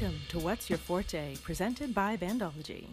Welcome to What's Your Forte, presented by Bandology.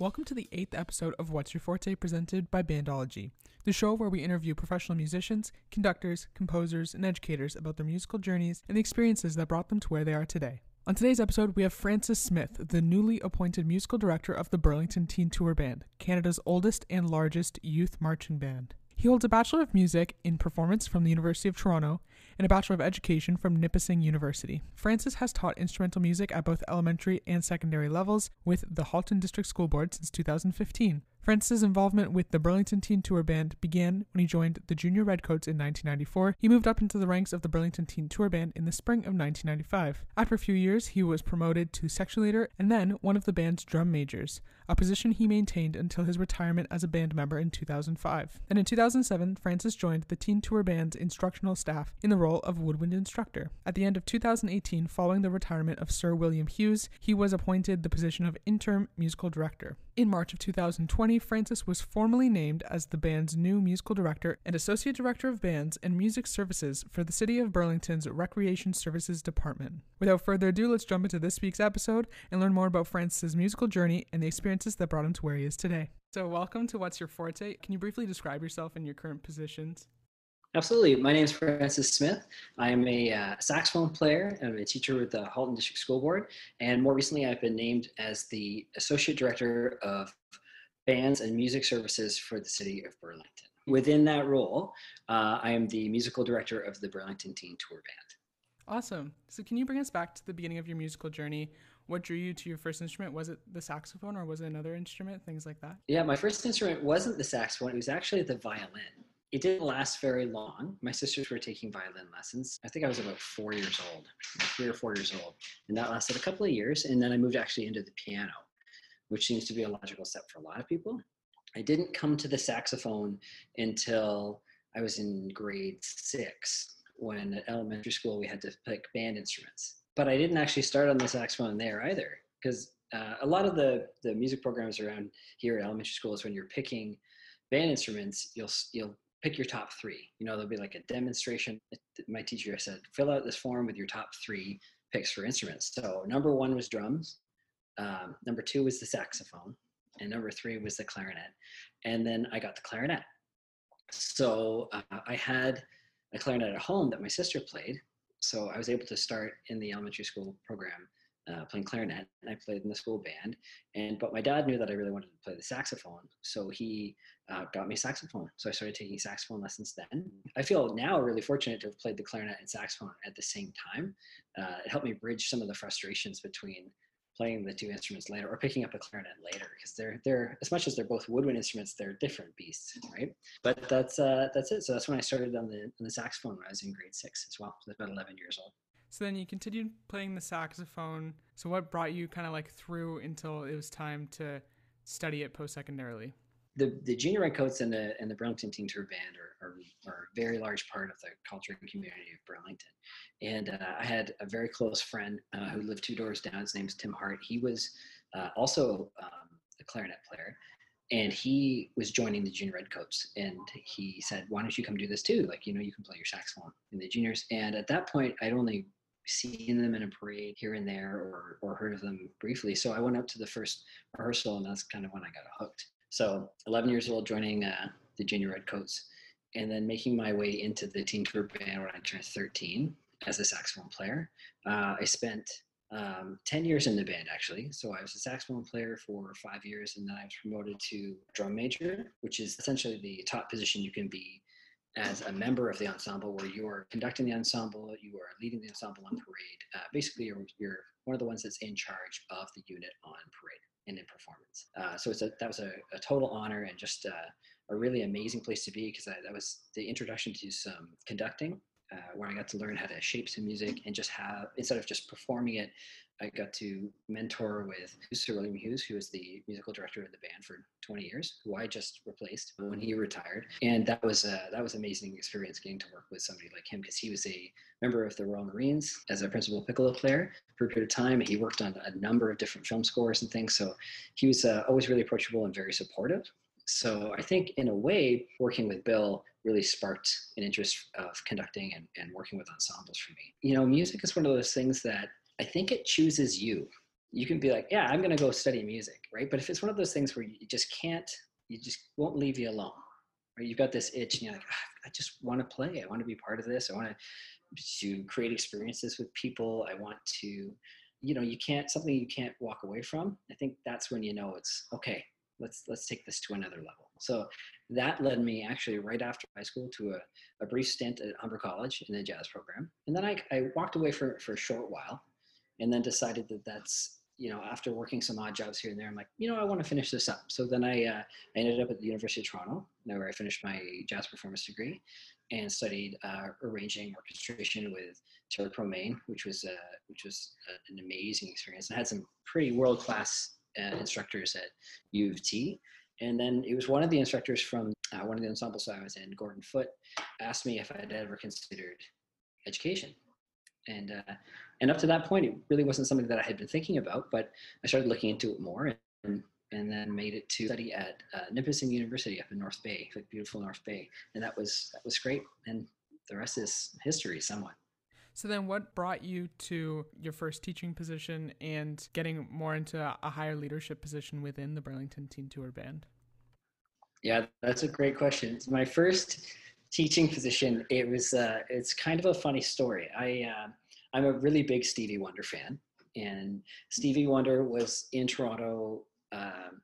Welcome to the eighth episode of What's Your Forte, presented by Bandology, the show where we interview professional musicians, conductors, composers, and educators about their musical journeys and the experiences that brought them to where they are today. On today's episode, we have Francis Smith, the newly appointed musical director of the Burlington Teen Tour Band, Canada's oldest and largest youth marching band. He holds a Bachelor of Music in Performance from the University of Toronto and a Bachelor of Education from Nipissing University. Francis has taught instrumental music at both elementary and secondary levels with the Halton District School Board since 2015. Francis' involvement with the Burlington Teen Tour Band began when he joined the Junior Redcoats in 1994. He moved up into the ranks of the Burlington Teen Tour Band in the spring of 1995. After a few years, he was promoted to section leader and then one of the band's drum majors, a position he maintained until his retirement as a band member in 2005. And in 2007, Francis joined the Teen Tour Band's instructional staff in the role of woodwind instructor. At the end of 2018, following the retirement of Sir William Hughes, he was appointed the position of interim musical director. In March of 2020, Francis was formally named as the band's new musical director and associate director of bands and music services for the City of Burlington's Recreation Services Department. Without further ado, let's jump into this week's episode and learn more about Francis's musical journey and the experiences that brought him to where he is today. So, welcome to What's Your Forte. Can you briefly describe yourself and your current positions? Absolutely. My name is Francis Smith. I am a uh, saxophone player. I'm a teacher with the Halton District School Board. And more recently, I've been named as the Associate Director of Bands and Music Services for the City of Burlington. Within that role, uh, I am the musical director of the Burlington Teen Tour Band. Awesome. So, can you bring us back to the beginning of your musical journey? What drew you to your first instrument? Was it the saxophone or was it another instrument? Things like that? Yeah, my first instrument wasn't the saxophone, it was actually the violin it didn't last very long. My sisters were taking violin lessons. I think I was about four years old, three or four years old. And that lasted a couple of years. And then I moved actually into the piano, which seems to be a logical step for a lot of people. I didn't come to the saxophone until I was in grade six, when at elementary school we had to pick band instruments. But I didn't actually start on the saxophone there either, because uh, a lot of the, the music programs around here at elementary school is when you're picking band instruments, you'll you'll pick your top three. You know, there'll be like a demonstration. My teacher said, fill out this form with your top three picks for instruments. So number one was drums. Um, number two was the saxophone. And number three was the clarinet. And then I got the clarinet. So uh, I had a clarinet at home that my sister played. So I was able to start in the elementary school program uh, playing clarinet and I played in the school band. And but my dad knew that I really wanted to play the saxophone, so he uh, got me saxophone. So I started taking saxophone lessons then. I feel now really fortunate to have played the clarinet and saxophone at the same time. Uh, it helped me bridge some of the frustrations between playing the two instruments later or picking up a clarinet later because they're they're as much as they're both woodwind instruments they're different beasts right but that's uh that's it so that's when i started on the on the saxophone when i was in grade six as well so about 11 years old so then you continued playing the saxophone. So what brought you kind of like through until it was time to study it post secondarily? The, the junior redcoats and the and the Burlington Teen Tour Band are, are, are, a very large part of the culture and community of Burlington. And uh, I had a very close friend uh, who lived two doors down. His name's Tim Hart. He was uh, also um, a clarinet player, and he was joining the junior redcoats and he said why don't you come do this too like you know you can play your saxophone in the juniors and at that point i'd only seen them in a parade here and there or, or heard of them briefly. So I went up to the first rehearsal and that's kind of when I got hooked. So 11 years old, joining uh, the Junior Redcoats and then making my way into the teen tour band when I turned 13 as a saxophone player. Uh, I spent um, 10 years in the band actually. So I was a saxophone player for five years and then I was promoted to drum major, which is essentially the top position you can be as a member of the ensemble where you are conducting the ensemble, you are leading the ensemble on parade. Uh, basically, you're, you're one of the ones that's in charge of the unit on parade and in performance. Uh, so it's a, that was a, a, total honor and just uh, a really amazing place to be because that was the introduction to some conducting uh, where I got to learn how to shape some music and just have, instead of just performing it, I got to mentor with Sir William Hughes, who was the musical director of the band for 20 years, who I just replaced when he retired. And that was a, that was an amazing experience getting to work with somebody like him because he was a member of the Royal Marines as a principal piccolo player for a period of time. He worked on a number of different film scores and things. So he was uh, always really approachable and very supportive So I think in a way, working with Bill really sparked an interest of conducting and, and working with ensembles for me. You know, music is one of those things that I think it chooses you. You can be like, yeah, I'm going to go study music, right? But if it's one of those things where you just can't, you just won't leave you alone, right? You've got this itch and you're like, ah, I just want to play. I want to be part of this. I want to, to create experiences with people. I want to, you know, you can't, something you can't walk away from. I think that's when you know it's okay. Let's, let's take this to another level. So that led me actually right after high school to a, a brief stint at Humber College in the jazz program. And then I, I walked away for, for a short while and then decided that that's you know after working some odd jobs here and there i'm like you know i want to finish this up so then i uh, i ended up at the university of toronto where i finished my jazz performance degree and studied uh, arranging orchestration with Terry Promane, which was uh, which was uh, an amazing experience. i had some pretty world class uh, instructors at U of T. And then it was one of the instructors from uh, one of the ensembles I was in, Gordon Foote, asked me if I had ever considered education and uh, and up to that point, it really wasn't something that I had been thinking about. But I started looking into it more, and and then made it to study at uh, Nipissing University up in North Bay, like beautiful North Bay, and that was that was great. And the rest is history, somewhat. So then, what brought you to your first teaching position and getting more into a higher leadership position within the Burlington Teen Tour Band? Yeah, that's a great question. My first teaching position, it was uh, it's kind of a funny story. I uh, I'm a really big Stevie Wonder fan, and Stevie Wonder was in Toronto, um,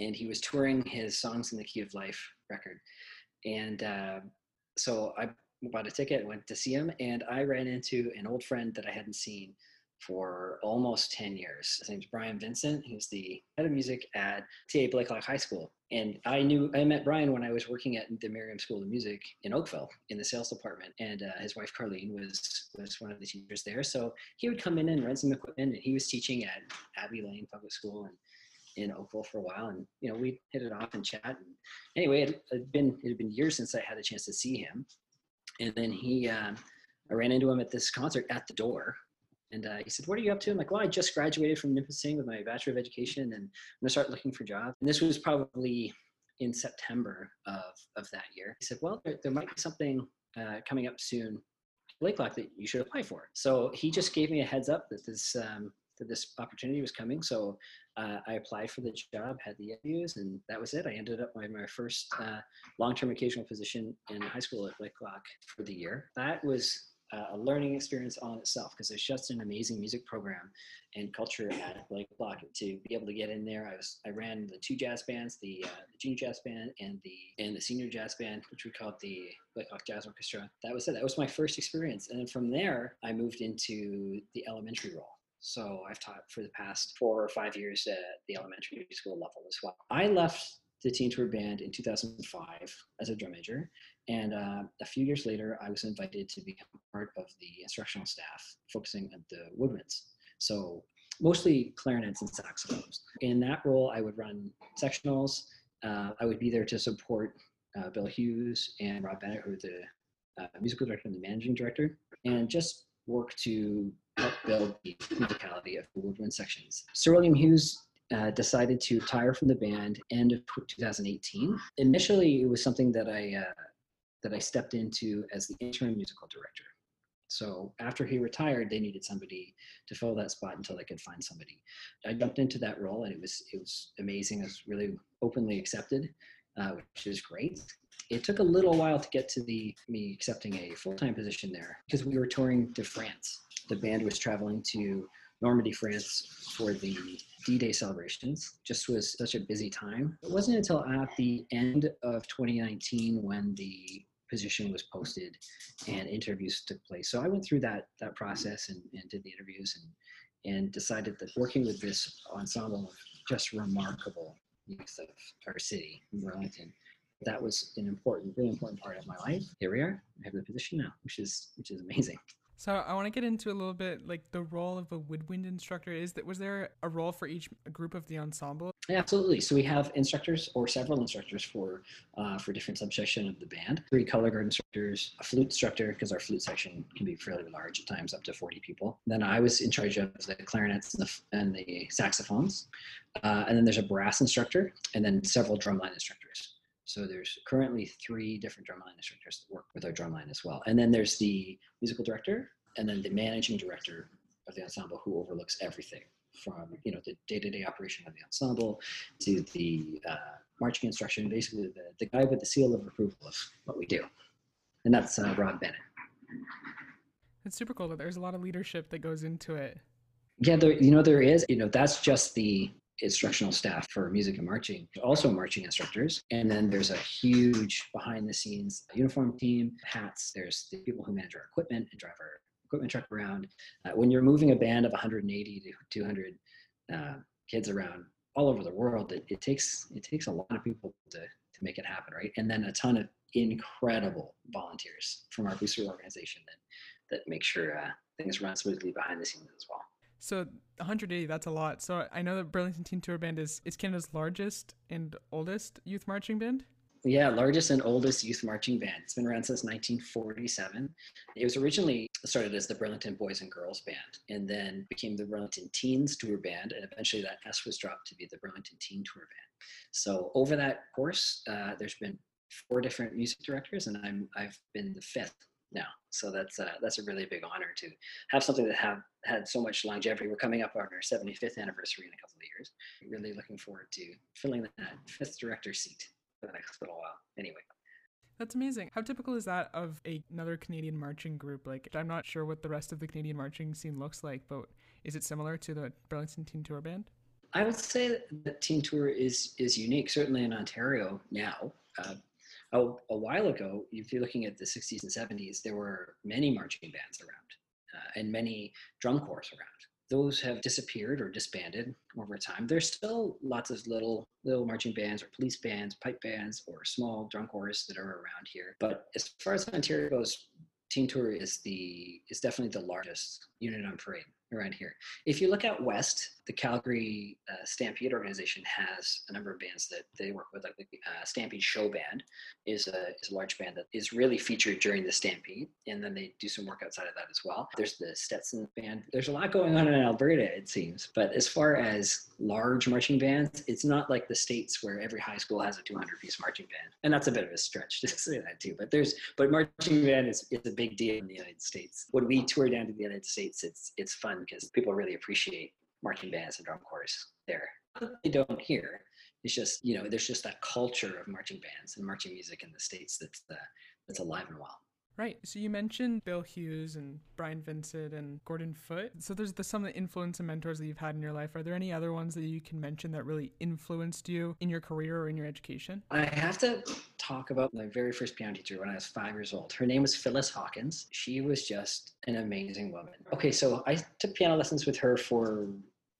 and he was touring his "Songs in the Key of Life" record, and uh, so I bought a ticket, went to see him, and I ran into an old friend that I hadn't seen for almost 10 years. His name's Brian Vincent. He's the head of music at TA Blakelock High School. And I knew, I met Brian when I was working at the Merriam School of Music in Oakville in the sales department. And uh, his wife, Carlene, was, was one of the teachers there. So he would come in and rent some equipment. And he was teaching at Abbey Lane Public School and in Oakville for a while. And, you know, we hit it off and chat. And anyway, it had been, it had been years since I had a chance to see him. And then he, uh, I ran into him at this concert at the door and uh, he said, What are you up to? I'm like, Well, I just graduated from Nipissing with my Bachelor of Education and I'm going to start looking for jobs. And this was probably in September of, of that year. He said, Well, there, there might be something uh, coming up soon, Blakelock, that you should apply for. So he just gave me a heads up that this, um, that this opportunity was coming. So uh, I applied for the job, had the interviews, and that was it. I ended up my, my first uh, long-term occasional position in high school at Blakelock for the year. That was a learning experience on itself because it's just an amazing music program and culture at Blakelock to be able to get in there. I was I ran the two jazz bands, the, uh, the junior jazz band and the and the senior jazz band, which we called the Blakelock Jazz Orchestra. That was it. That was my first experience, and then from there I moved into the elementary role. So I've taught for the past four or five years at the elementary school level as well. I left the Teen Tour Band in 2005 as a drum major. And uh, a few years later, I was invited to become part of the instructional staff, focusing on the woodwinds. So mostly clarinets and saxophones. In that role, I would run sectionals. Uh, I would be there to support uh, Bill Hughes and Rob Bennett, who are the uh, musical director and the managing director, and just work to help build the musicality of the woodwind sections. Sir William Hughes uh, decided to retire from the band end of 2018. Initially, it was something that I uh, that I stepped into as the interim musical director. So after he retired, they needed somebody to fill that spot until they could find somebody. I jumped into that role, and it was it was amazing. It was really openly accepted, uh, which is great. It took a little while to get to the me accepting a full time position there because we were touring to France. The band was traveling to Normandy, France for the D-Day celebrations. Just was such a busy time. It wasn't until at the end of 2019 when the position was posted and interviews took place. So I went through that that process and, and did the interviews and and decided that working with this ensemble of just remarkable youth of our city, Burlington, that was an important, really important part of my life. Here we are. I have the position now, which is which is amazing. So I want to get into a little bit like the role of a woodwind instructor. Is that was there a role for each group of the ensemble? Absolutely. So we have instructors or several instructors for uh, for different subsection of the band. Three color guard instructors, a flute instructor because our flute section can be fairly large at times, up to 40 people. Then I was in charge of the clarinets and the, and the saxophones, uh, and then there's a brass instructor, and then several drumline instructors. So there's currently three different drumline instructors that work with our drumline as well. And then there's the musical director, and then the managing director of the ensemble who overlooks everything from you know the day-to-day operation of the ensemble to the uh, marching instruction, basically the, the guy with the seal of approval of what we do. And that's uh, Rob Bennett. It's super cool that there's a lot of leadership that goes into it. Yeah, there, you know, there is. You know, that's just the instructional staff for music and marching, also marching instructors. And then there's a huge behind the scenes uniform team, hats. There's the people who manage our equipment and drive our equipment truck around. Uh, when you're moving a band of 180 to 200 uh, kids around all over the world, it, it, takes it takes a lot of people to to make it happen, right? And then a ton of incredible volunteers from our booster organization that that make sure uh, things run smoothly behind the scenes as well. So 180, that's a lot. So I know that Burlington Teen Tour Band is, is Canada's largest and oldest youth marching band. Yeah, largest and oldest youth marching band. It's been around since 1947. It was originally started as the Burlington Boys and Girls Band and then became the Burlington Teens Tour Band. And eventually that S was dropped to be the Burlington Teen Tour Band. So over that course, uh, there's been four different music directors and I'm, I've been the fifth now. So that's uh, that's a really big honor to have something that have had so much longevity. We're coming up on our 75th anniversary in a couple of years. Really looking forward to filling that fifth director seat for the next little while. Anyway. That's amazing. How typical is that of a, another Canadian marching group? Like, I'm not sure what the rest of the Canadian marching scene looks like, but is it similar to the Burlington Teen Tour Band? I would say that Teen Tour is is unique, certainly in Ontario now. Uh, a, a, while ago, if you're looking at the 60s and 70s, there were many marching bands around uh, and many drum corps around those have disappeared or disbanded over time. There's still lots of little little marching bands or police bands, pipe bands, or small drum corps that are around here. But as far as Ontario goes, Teen Tour is the is definitely the largest unit on parade around here. If you look out west, the Calgary uh, Stampede organization has a number of bands that they work with. Like the uh, Stampede Show Band is a is a large band that is really featured during the Stampede, and then they do some work outside of that as well. There's the Stetson Band. There's a lot going on in Alberta, it seems. But as far as large marching bands, it's not like the states where every high school has a 200 piece marching band, and that's a bit of a stretch to say that too. But there's but marching band is, is a big deal in the United States. When we tour down to the United States, it's it's fun because people really appreciate marching bands and drum corps there. They don't hear. It's just you know there's just that culture of marching bands and marching music in the states that's uh, that's alive and well. Right. So you mentioned Bill Hughes and Brian Vincent and Gordon Foote. So there's the, some of the influence and mentors that you've had in your life. Are there any other ones that you can mention that really influenced you in your career or in your education? I have to talk about my very first piano teacher when I was five years old. Her name was Phyllis Hawkins. She was just an amazing woman. Okay, so I took piano lessons with her for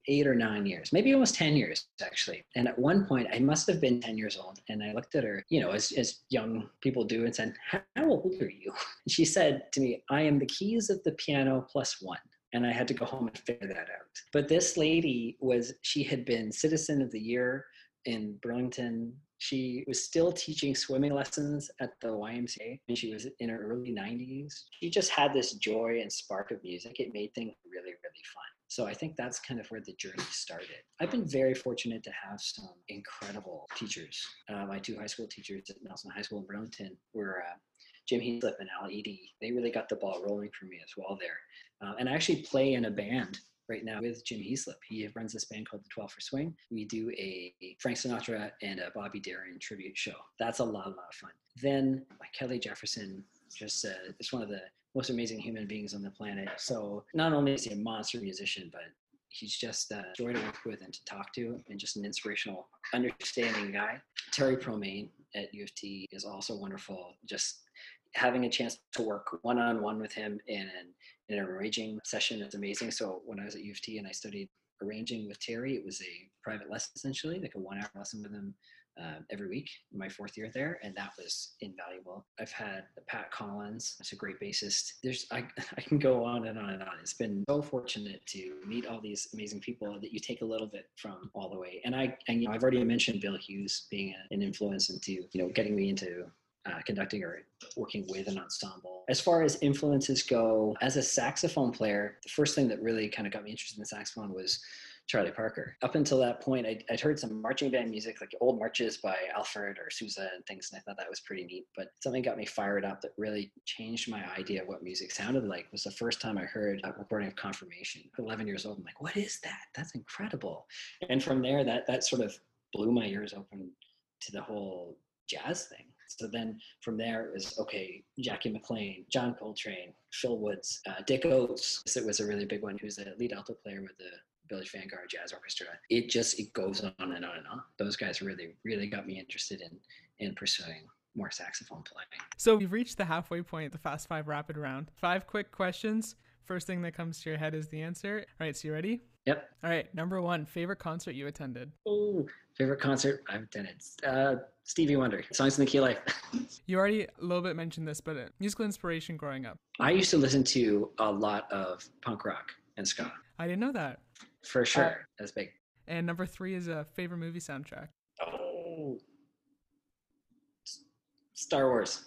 eight or nine years, maybe almost 10 years actually. And at one point, I must have been 10 years old. And I looked at her, you know, as, as young people do, and said, How old are you? And she said to me, I am the keys of the piano plus one. And I had to go home and figure that out. But this lady was, she had been Citizen of the Year in Burlington. She was still teaching swimming lessons at the YMCA and she was in her early 90s. She just had this joy and spark of music. It made things really, really fun. So I think that's kind of where the journey started. I've been very fortunate to have some incredible teachers. Uh, my two high school teachers at Nelson High School in Burlington were uh, Jim Heaslip and Al Eady. They really got the ball rolling for me as well there. Uh, and I actually play in a band right now with Jim Heaslip. He runs this band called the 12 for Swing. We do a Frank Sinatra and a Bobby Darin tribute show. That's a lot, a lot of fun. Then Kelly Jefferson just uh, is one of the most amazing human beings on the planet. So not only is he a monster musician, but he's just a joy to work with and to talk to, and just an inspirational, understanding guy. Terry Promane at U of T is also wonderful. Just having a chance to work one on one with him in an, in an arranging session is amazing. So when I was at U of T and I studied arranging with Terry, it was a private lesson essentially, like a one hour lesson with him uh, every week in my fourth year there, and that was invaluable. I've had Pat Collins, that's a great bassist. There's I, I can go on and on and on. It's been so fortunate to meet all these amazing people that you take a little bit from all the way. And I and you know I've already mentioned Bill Hughes being an influence into you know getting me into uh, conducting or working with an ensemble. As far as influences go, as a saxophone player, the first thing that really kind of got me interested in the saxophone was Charlie Parker. Up until that point, I'd, I'd, heard some marching band music, like old marches by Alford or Sousa and things, and I thought that was pretty neat. But something got me fired up that really changed my idea of what music sounded like was the first time I heard a recording of Confirmation. 11 years old, I'm like, what is that? That's incredible. And from there, that that sort of blew my ears open to the whole jazz thing. So then from there it was okay, Jackie McLean, John Coltrane, Phil Woods, uh, Dick Oatts. It was a really big one. who's a lead alto player with the Village Vanguard Jazz Orchestra. It just it goes on and on and on. Those guys really really got me interested in in pursuing more saxophone playing. So we've reached the halfway point, the fast five rapid round. Five quick questions. First thing that comes to your head is the answer. All right, so you ready? Yep. All right, number one, favorite concert you attended? Oh, favorite concert I've attended. Uh, Stevie Wonder, Songs in the Key of Life. you already a little bit mentioned this, but uh, musical inspiration growing up. I used to listen to a lot of punk rock and ska. I didn't know that. For sure, uh, that's big. And number three is a favorite movie soundtrack. Oh, Star Wars.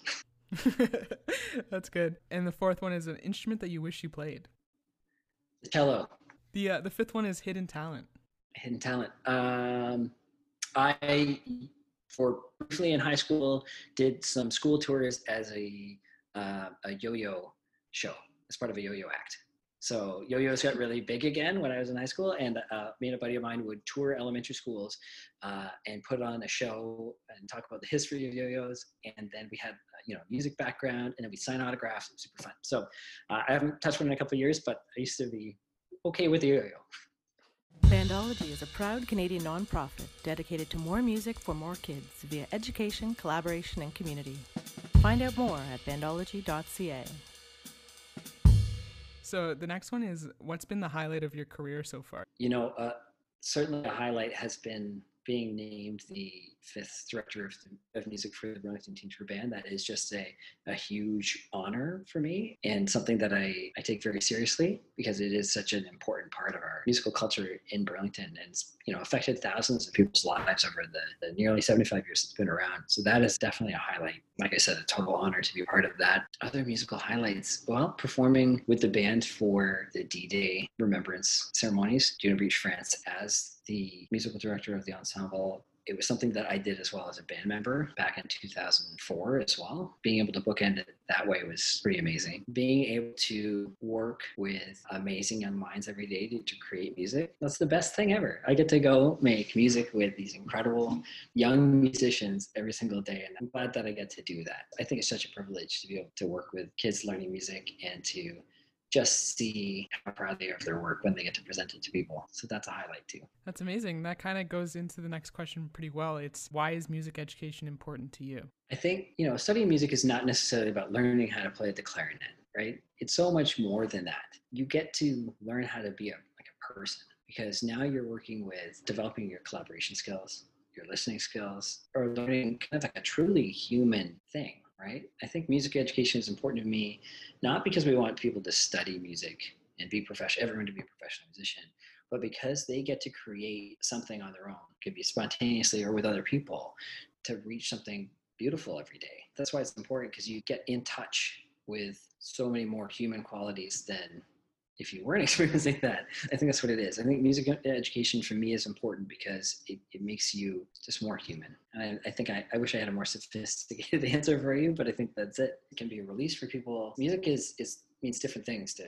That's good. And the fourth one is an instrument that you wish you played. The cello. The uh, the fifth one is hidden talent. Hidden talent. Um, I for briefly in high school did some school tours as a uh, a yo-yo show as part of a yo-yo act. So yo-yos got really big again when I was in high school, and uh, me and a buddy of mine would tour elementary schools uh, and put on a show and talk about the history of yo-yos. And then we had uh, you know music background, and then we sign autographs. It was super fun. So uh, I haven't touched one in a couple years, but I used to be okay with the yo-yo. Bandology is a proud Canadian nonprofit dedicated to more music for more kids via education, collaboration, and community. Find out more at bandology.ca. So the next one is what's been the highlight of your career so far? You know, uh, certainly a highlight has been being named the fifth director of, the, of music for the Burlington Teen Band. That is just a, a huge honor for me and something that I, I take very seriously because it is such an important part of our musical culture in Burlington and you know affected thousands of people's lives over the, the nearly 75 years it's been around. So that is definitely a highlight. Like I said, a total honor to be part of that. Other musical highlights, well, performing with the band for the D-Day remembrance ceremonies, Juno Beach, France, as the musical director of the ensemble it was something that I did as well as a band member back in 2004 as well. Being able to bookend it that way was pretty amazing. Being able to work with amazing young minds every day to, to create music, that's the best thing ever. I get to go make music with these incredible young musicians every single day. And I'm glad that I get to do that. I think it's such a privilege to be able to work with kids learning music and to just see how proud they are of their work when they get to present it to people. So that's a highlight too. That's amazing. That kind of goes into the next question pretty well. It's why is music education important to you? I think, you know, studying music is not necessarily about learning how to play the clarinet, right? It's so much more than that. You get to learn how to be a, like a person because now you're working with developing your collaboration skills, your listening skills, or learning kind of like a truly human thing right? I think music education is important to me, not because we want people to study music and be professional, everyone to be a professional musician, but because they get to create something on their own, it could be spontaneously or with other people, to reach something beautiful every day. That's why it's important because you get in touch with so many more human qualities than if you weren't experiencing that. I think that's what it is. I think music education for me is important because it, it makes you just more human. And I, I think I, I wish I had a more sophisticated answer for you, but I think that's it. It can be a release for people. Music is, is means different things to,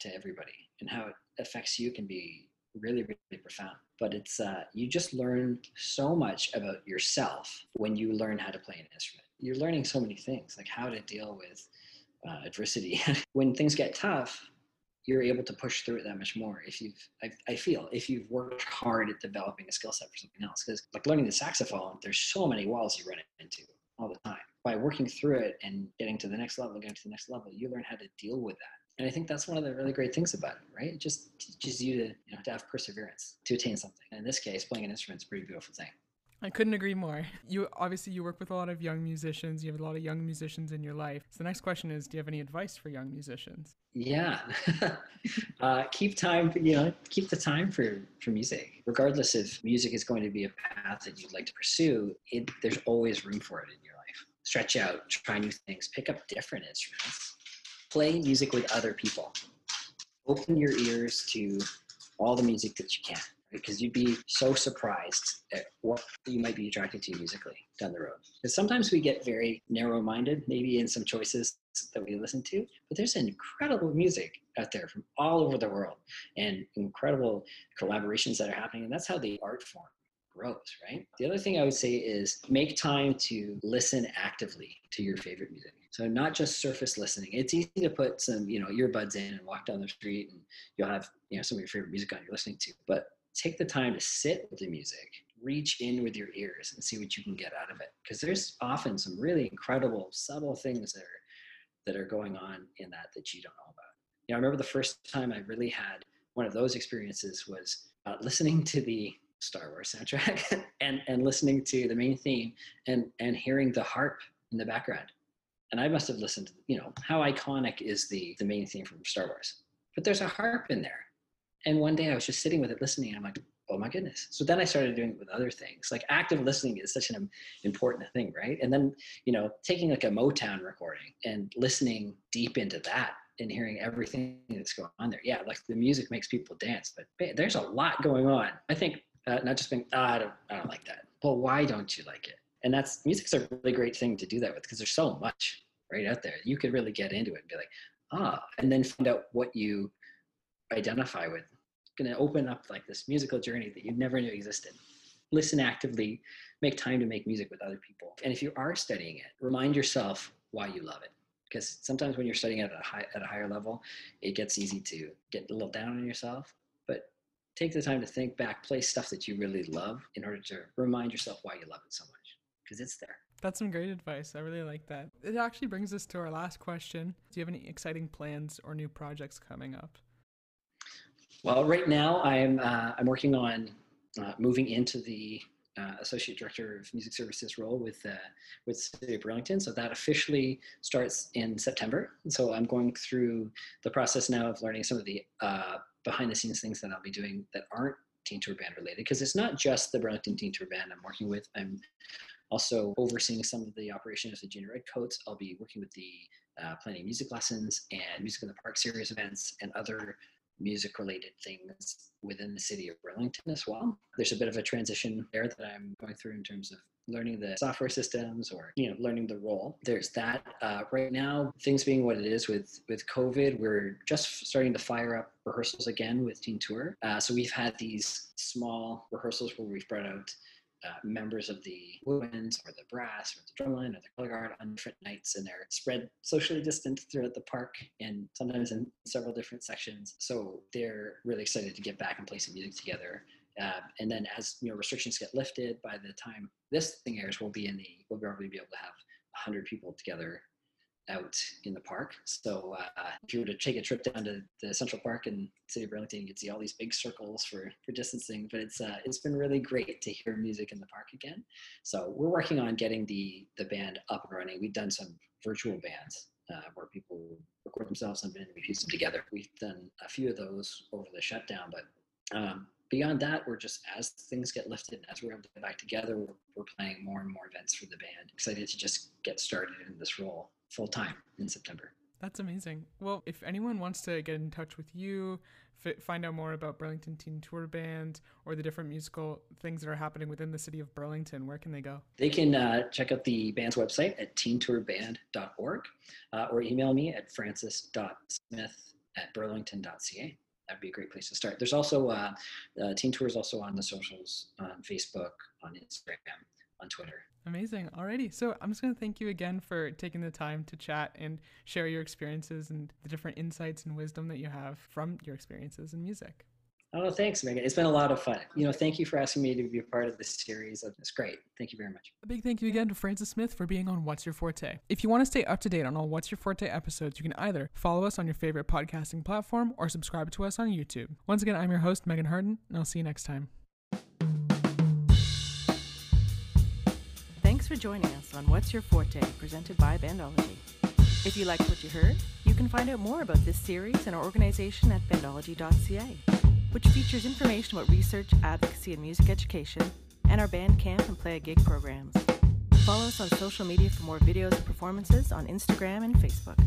to everybody and how it affects you can be really, really profound. But it's, uh, you just learn so much about yourself when you learn how to play an instrument. You're learning so many things, like how to deal with uh, adversity. when things get tough, you're able to push through it that much more if you've I, I feel if you've worked hard at developing a skill set for something else. Because like learning the saxophone there's so many walls you run into all the time. By working through it and getting to the next level getting to the next level you learn how to deal with that. And i think that's one of the really great things about it right? It just teaches you to you know to have perseverance to attain something. And in this case playing an instrument is a pretty beautiful thing I couldn't agree more. You obviously you work with a lot of young musicians. You have a lot of young musicians in your life. So the next question is, do you have any advice for young musicians? Yeah, uh, keep time. You know, keep the time for for music. Regardless if music is going to be a path that you'd like to pursue, it, there's always room for it in your life. Stretch out, try new things, pick up different instruments, play music with other people. Open your ears to all the music that you can because you'd be so surprised at what you might be attracted to musically down the road. Because sometimes we get very narrow minded, maybe in some choices that we listen to, but there's incredible music out there from all over the world and incredible collaborations that are happening. And that's how the art form grows, right? The other thing I would say is make time to listen actively to your favorite music. So not just surface listening. It's easy to put some, you know, earbuds in and walk down the street and you'll have, you know, some of your favorite music on you're listening to. But take the time to sit with the music, reach in with your ears and see what you can get out of it. Because there's often some really incredible, subtle things that are that are going on in that that you don't know about. You know, I remember the first time I really had one of those experiences was uh, listening to the Star Wars soundtrack and and listening to the main theme and and hearing the harp in the background. And I must have listened to, you know, how iconic is the the main theme from Star Wars. But there's a harp in there and one day I was just sitting with it listening, and I'm like, oh my goodness. So then I started doing it with other things. Like active listening is such an important thing, right? And then, you know, taking like a Motown recording and listening deep into that and hearing everything that's going on there. Yeah, like the music makes people dance, but man, there's a lot going on. I think uh, not just being, oh, I, don't, I don't like that. Well, why don't you like it? And that's music's a really great thing to do that with because there's so much right out there. You could really get into it and be like, ah, and then find out what you identify with going to open up like this musical journey that you never knew existed listen actively make time to make music with other people and if you are studying it remind yourself why you love it because sometimes when you're studying at a high at a higher level it gets easy to get a little down on yourself but take the time to think back play stuff that you really love in order to remind yourself why you love it so much because it's there that's some great advice. I really like that. It actually brings us to our last question. Do you have any exciting plans or new projects coming up? Well, right now I'm uh, I'm working on uh, moving into the uh, associate director of music services role with uh, with City of Burlington. So that officially starts in September. So I'm going through the process now of learning some of the uh, behind the scenes things that I'll be doing that aren't Teen Tour Band related because it's not just the Burlington Teen Tour Band I'm working with. I'm also overseeing some of the operation of the Junior Redcoats. I'll be working with the uh, planning music lessons and music in the park series events and other music related things within the city of Burlington as well. There's a bit of a transition there that I'm going through in terms of learning the software systems or you know learning the role there's that uh, right now things being what it is with with covid we're just starting to fire up rehearsals again with teen tour uh, so we've had these small rehearsals where we've brought out uh, members of the woodwinds or the brass or the drumline or the color guard on different nights and they're spread socially distant throughout the park and sometimes in several different sections. So they're really excited to get back and play some music together. Uh, and then as you know restrictions get lifted by the time this thing airs we'll be in the we'll probably be able to have 100 people together out in the park. So uh, if you were to take a trip down to the Central Park in City of Burlington, you'd see all these big circles for for distancing. But it's uh, it's been really great to hear music in the park again. So we're working on getting the the band up and running. We've done some virtual bands uh, where people record themselves and then we piece them together. We've done a few of those over the shutdown, but um, beyond that, we're just as things get lifted, as we're able to get back together, we're, we're playing more and more events for the band. Excited to just get started in this role full time in September. That's amazing. Well, if anyone wants to get in touch with you, f- find out more about Burlington Teen Tour Band or the different musical things that are happening within the city of Burlington, where can they go? They can uh, check out the band's website at teentourband.org uh, or email me at francis.smith at burlington.ca. That'd be a great place to start. There's also uh, uh, Teen Tour is also on the socials on Facebook, on Instagram, on Twitter. Amazing. Alrighty. So I'm just going to thank you again for taking the time to chat and share your experiences and the different insights and wisdom that you have from your experiences in music. Oh, thanks, Megan. It's been a lot of fun. You know, thank you for asking me to be a part of this series. It's great. Thank you very much. A big thank you again to Francis Smith for being on What's Your Forte. If you want to stay up to date on all What's Your Forte episodes, you can either follow us on your favorite podcasting platform or subscribe to us on YouTube. Once again, I'm your host, Megan Harden, and I'll see you next time. For joining us on What's Your Forte, presented by Bandology. If you liked what you heard, you can find out more about this series and our organization at bandology.ca, which features information about research, advocacy, and music education, and our band camp and play a gig programs. Follow us on social media for more videos and performances on Instagram and Facebook.